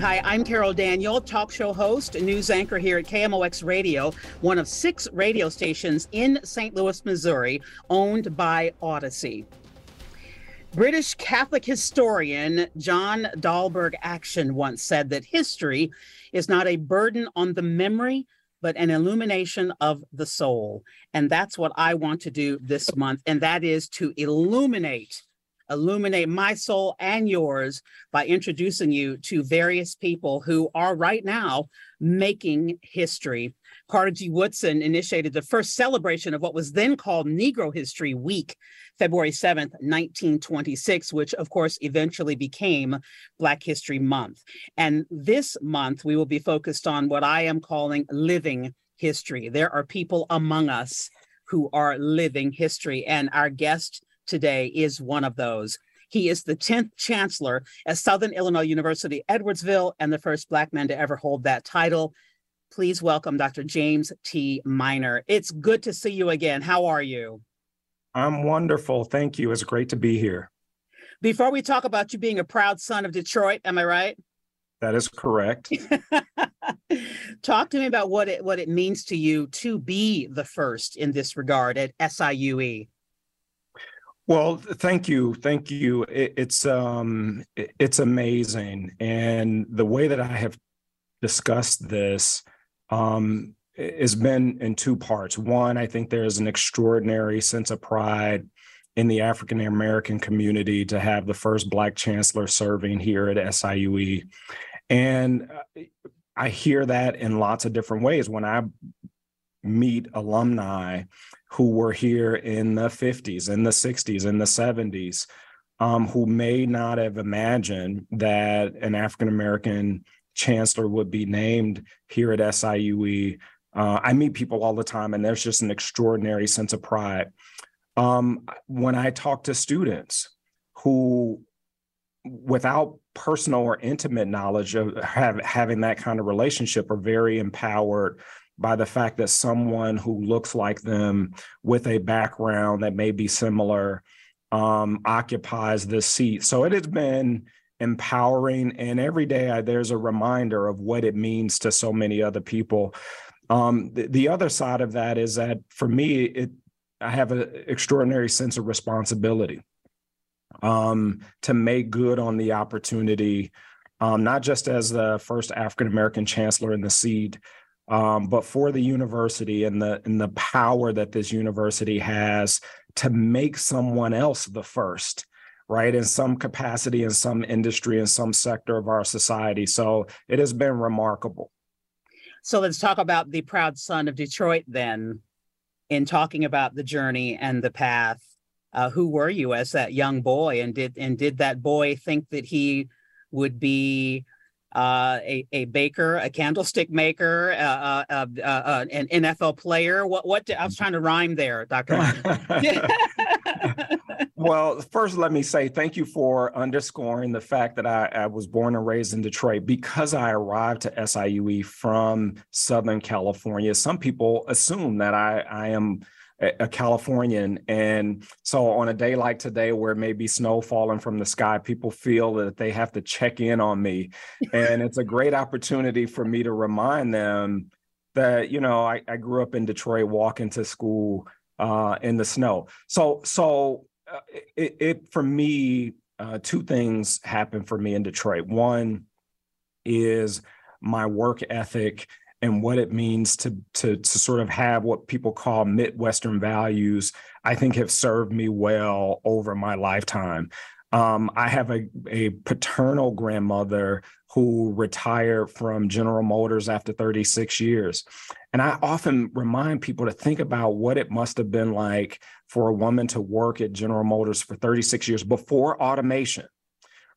Hi, I'm Carol Daniel, talk show host, news anchor here at KMOX Radio, one of six radio stations in St. Louis, Missouri, owned by Audacy. British Catholic historian John Dalberg Acton once said that history is not a burden on the memory, but an illumination of the soul. And that's what I want to do this month, and that is to illuminate illuminate my soul and yours by introducing you to various people who are right now making history. Carter G. Woodson initiated the first celebration of what was then called Negro History Week, February 7th, 1926, which of course eventually became Black History Month. And this month, we will be focused on what I am calling living history. There are people among us who are living history, and our guest today is one of those. He is the 10th chancellor at Southern Illinois University, Edwardsville, and the first Black man to ever hold that title. Please welcome Dr. James T. Minor. It's good to see you again. How are you? I'm wonderful. Thank you. It's great to be here. Before we talk about you being a proud son of Detroit, am I right? That is correct. talk to me about what it what it means to you to be the first in this regard at SIUE. Well, thank you, thank you. It, it's um, it, it's amazing, and the way that I have discussed this um, has been in two parts. One, I think there is an extraordinary sense of pride in the African American community to have the first Black chancellor serving here at SIUE. And uh, I hear that in lots of different ways. When I meet alumni who were here in the 50s, in the 60s, in the 70s, um, who may not have imagined that an African American chancellor would be named here at SIUE. Uh, I meet people all the time, and there's just an extraordinary sense of pride. Um, when I talk to students who, without personal or intimate knowledge of have, having that kind of relationship, are very empowered by the fact that someone who looks like them with a background that may be similar um, occupies this seat. So it has been empowering and every day I, there's a reminder of what it means to so many other people um, the, the, other side of that is that for me it i have an extraordinary sense of responsibility um, to make good on the opportunity um, not just as the first african american chancellor in the seat um, but for the university and the and the power that this university has to make someone else the first right in some capacity in some industry in some sector of our society. So it has been remarkable. So let's talk about the proud son of detroit then in talking about the journey and the path. Uh, who were you as that young boy? And did and did that boy think that he would be uh, a, a baker, a candlestick maker, uh, uh, uh, uh an NFL player. What what did, I was trying to rhyme there, Doctor. well, first, let me say thank you for underscoring the fact that I, I, was born and raised in Detroit because I arrived to SIUE from Southern California. Some people assume that I, I am a Californian. And so on a day like today, where maybe snow falling from the sky, people feel that they have to check in on me. and it's a great opportunity for me to remind them that, you know, I, I grew up in Detroit, walking to school uh, in the snow. So, so uh, it, it, for me, uh, two things happened for me in Detroit. One is my work ethic and what it means to, to, to sort of have what people call Midwestern values, I think have served me well over my lifetime. Um, I have a, a paternal grandmother who retired from General Motors after 36 years. And I often remind people to think about what it must have been like for a woman to work at General Motors for 36 years before automation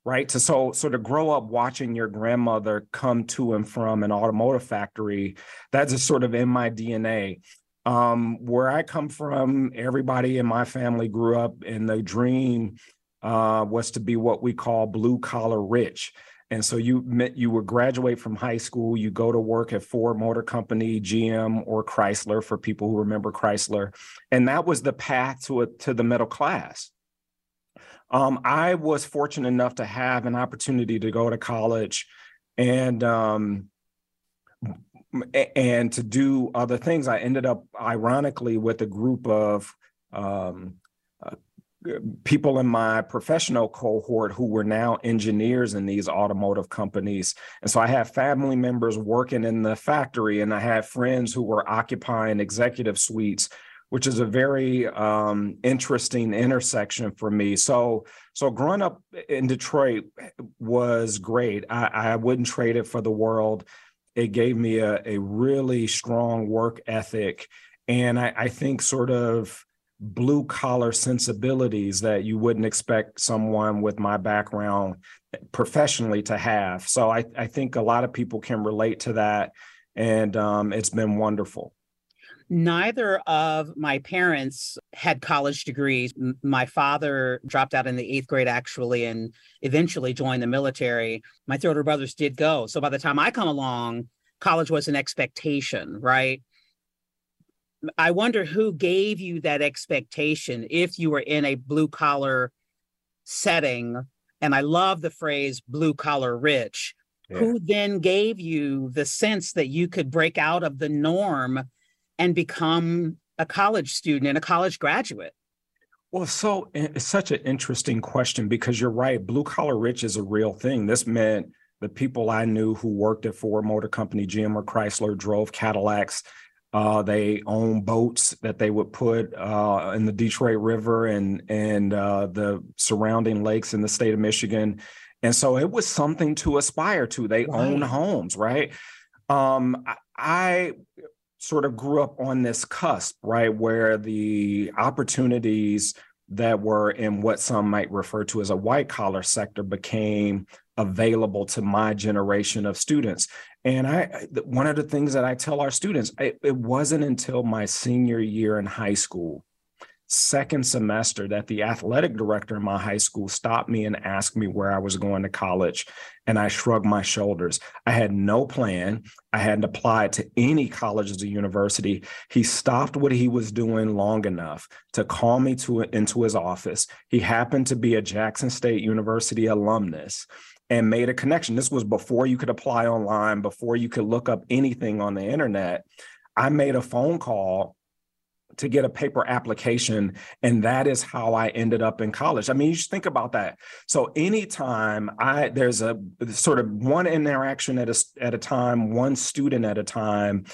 right? So so to grow up watching your grandmother come to and from an automotive factory, that's just sort of in my DNA. Um, where I come from, everybody in my family grew up, and the dream uh, was to be what we call blue collar rich. And so you met, you would graduate from high school, you go to work at Ford Motor Company, GM, or Chrysler for people who remember Chrysler, and that was the path to a, to the middle class. Um, I was fortunate enough to have an opportunity to go to college, and um, and to do other things. I ended up, ironically, with a group of um, people in my professional cohort who were now engineers in these automotive companies. And so I have family members working in the factory, and I had friends who were occupying executive suites, which is a very um, interesting intersection for me. So, so growing up in Detroit was great. I, I wouldn't trade it for the world. It gave me a, a really strong work ethic. And I, I think sort of blue collar sensibilities that you wouldn't expect someone with my background professionally to have. So I, I think a lot of people can relate to that. And um, it's been wonderful. Neither of my parents had college degrees. My father dropped out in the eighth grade, actually, and eventually joined the military. My three older brothers did go. So by the time I come along, college was an expectation, right? I wonder who gave you that expectation if you were in a blue collar setting. And I love the phrase blue collar rich. Yeah. Who then gave you the sense that you could break out of the norm and become a college student and a college graduate? Well, so eh, it's such an interesting question because you're right. Blue collar rich is a real thing. This meant the people I knew who worked at Ford Motor Company, GM or Chrysler, drove Cadillacs, uh, they own boats that they would put uh, in the Detroit River and and uh, the surrounding lakes in the state of Michigan, and so it was something to aspire to. They right. own homes, right? Um, I sort of grew up on this cusp, right, where the opportunities that were in what some might refer to as a white collar sector became available to my generation of students. And I, one of the things that I tell our students, I, it wasn't until my senior year in high school, second semester, that the athletic director in my high school stopped me and asked me where I was going to college. And I shrugged my shoulders. I had no plan. I hadn't applied to any colleges or university. He stopped what he was doing long enough to call me to into his office. He happened to be a Jackson State University alumnus and made a connection. This was before you could apply online, before you could look up anything on the internet. I made a phone call to get a paper application and that is how i ended up in college. I mean you just think about that. So anytime i there's a sort of one interaction at a at a time one student at a time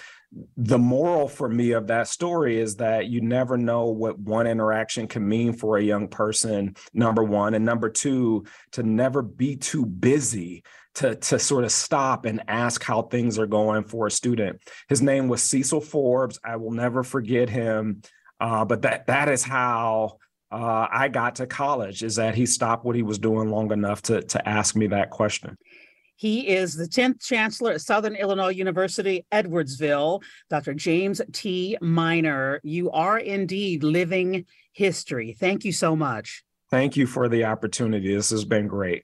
the moral for me of that story is that you never know what one interaction can mean for a young person number one. And number two to never be too busy to, to sort of stop and ask how things are going for a student his name was cecil forbes i will never forget him uh, but that that is how uh, I got to college is that he stopped what he was doing long enough to to ask me that question. He is the 10th Chancellor at Southern Illinois University, Edwardsville. Dr. James T. Minor, you are indeed living history. Thank you so much. Thank you for the opportunity. This has been great.